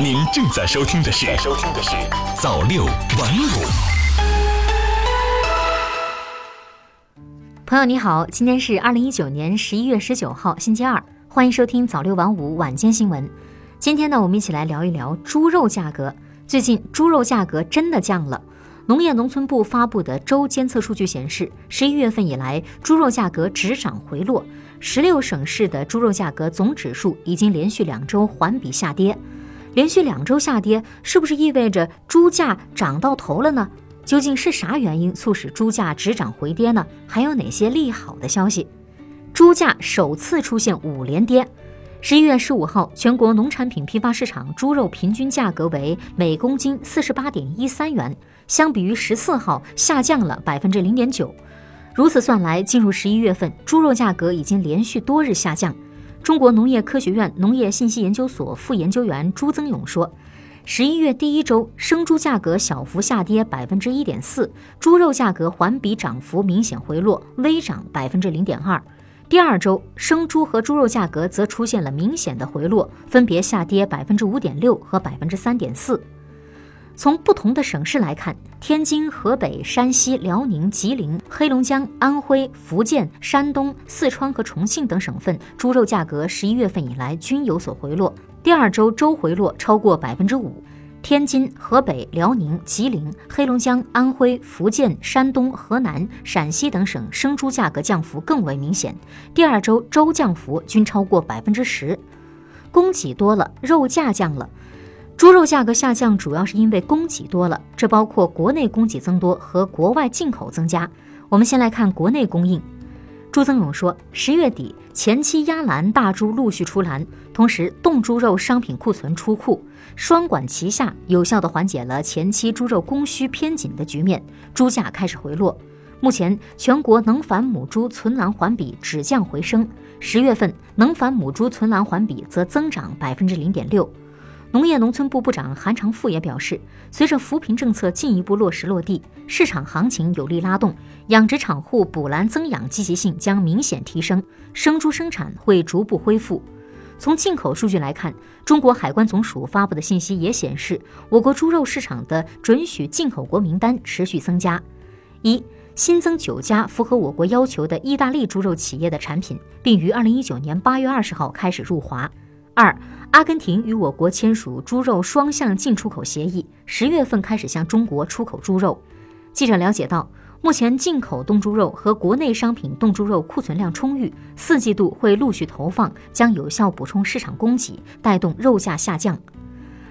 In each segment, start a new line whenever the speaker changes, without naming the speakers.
您正在收听的是《收听的是早六晚五》。
朋友你好，今天是二零一九年十一月十九号，星期二，欢迎收听早六晚五晚间新闻。今天呢，我们一起来聊一聊猪肉价格。最近猪肉价格真的降了。农业农村部发布的周监测数据显示，十一月份以来，猪肉价格只涨回落，十六省市的猪肉价格总指数已经连续两周环比下跌。连续两周下跌，是不是意味着猪价涨到头了呢？究竟是啥原因促使猪价只涨回跌呢？还有哪些利好的消息？猪价首次出现五连跌。十一月十五号，全国农产品批发市场猪肉平均价格为每公斤四十八点一三元，相比于十四号下降了百分之零点九。如此算来，进入十一月份，猪肉价格已经连续多日下降。中国农业科学院农业信息研究所副研究员朱增勇说。十一月第一周，生猪价格小幅下跌百分之一点四，猪肉价格环比涨幅明显回落，微涨百分之零点二。第二周，生猪和猪肉价格则出现了明显的回落，分别下跌百分之五点六和百分之三点四。从不同的省市来看，天津、河北、山西、辽宁、吉林、黑龙江、安徽、福建、山东、四川和重庆等省份猪肉价格十一月份以来均有所回落。第二周周回落超过百分之五，天津、河北、辽宁、吉林、黑龙江、安徽、福建、山东、河南、陕西等省生猪价格降幅更为明显，第二周周降幅均超过百分之十。供给多了，肉价降了。猪肉价格下降主要是因为供给多了，这包括国内供给增多和国外进口增加。我们先来看国内供应。朱增勇说，十月底前期压栏大猪陆续出栏，同时冻猪肉商品库存出库，双管齐下，有效地缓解了前期猪肉供需偏紧的局面，猪价开始回落。目前全国能繁母猪存栏环比止降回升，十月份能繁母猪存栏环比则增长百分之零点六。农业农村部部长韩长赋也表示，随着扶贫政策进一步落实落地，市场行情有力拉动，养殖场户补栏增养积极性将明显提升，生猪生产会逐步恢复。从进口数据来看，中国海关总署发布的信息也显示，我国猪肉市场的准许进口国名单持续增加。一、新增九家符合我国要求的意大利猪肉企业的产品，并于二零一九年八月二十号开始入华。二、阿根廷与我国签署猪肉双向进出口协议，十月份开始向中国出口猪肉。记者了解到，目前进口冻猪肉和国内商品冻猪肉库存量充裕，四季度会陆续投放，将有效补充市场供给，带动肉价下降。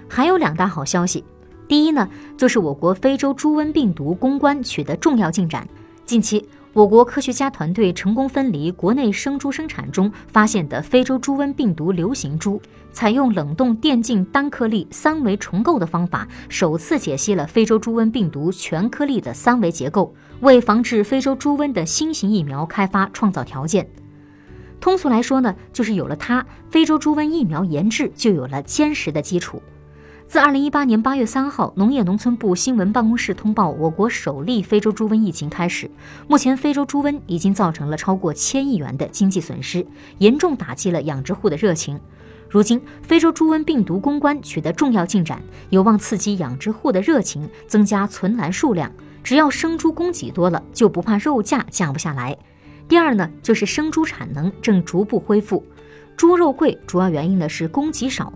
还有两大好消息，第一呢，就是我国非洲猪瘟病毒攻关取得重要进展，近期。我国科学家团队成功分离国内生猪生产中发现的非洲猪瘟病毒流行株，采用冷冻电镜单颗粒三维重构的方法，首次解析了非洲猪瘟病毒全颗粒的三维结构，为防治非洲猪瘟的新型疫苗开发创造条件。通俗来说呢，就是有了它，非洲猪瘟疫苗研制就有了坚实的基础。自二零一八年八月三号，农业农村部新闻办公室通报我国首例非洲猪瘟疫情开始，目前非洲猪瘟已经造成了超过千亿元的经济损失，严重打击了养殖户的热情。如今，非洲猪瘟病毒攻关取得重要进展，有望刺激养殖户的热情，增加存栏数量。只要生猪供给多了，就不怕肉价降不下来。第二呢，就是生猪产能正逐步恢复，猪肉贵主要原因呢是供给少。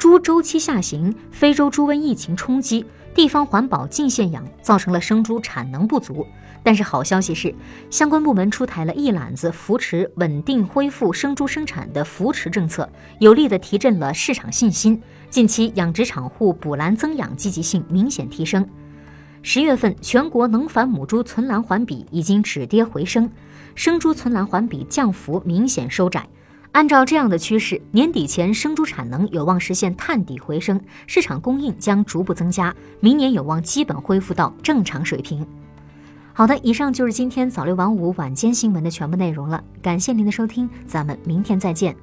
猪周期下行，非洲猪瘟疫情冲击，地方环保禁限养，造成了生猪产能不足。但是好消息是，相关部门出台了一揽子扶持稳定恢复生猪生产的扶持政策，有力的提振了市场信心。近期养殖场户补栏增养积极性明显提升。十月份全国能繁母猪存栏环比已经止跌回升，生猪存栏环比降幅明显收窄。按照这样的趋势，年底前生猪产能有望实现探底回升，市场供应将逐步增加，明年有望基本恢复到正常水平。好的，以上就是今天早六晚五晚间新闻的全部内容了，感谢您的收听，咱们明天再见。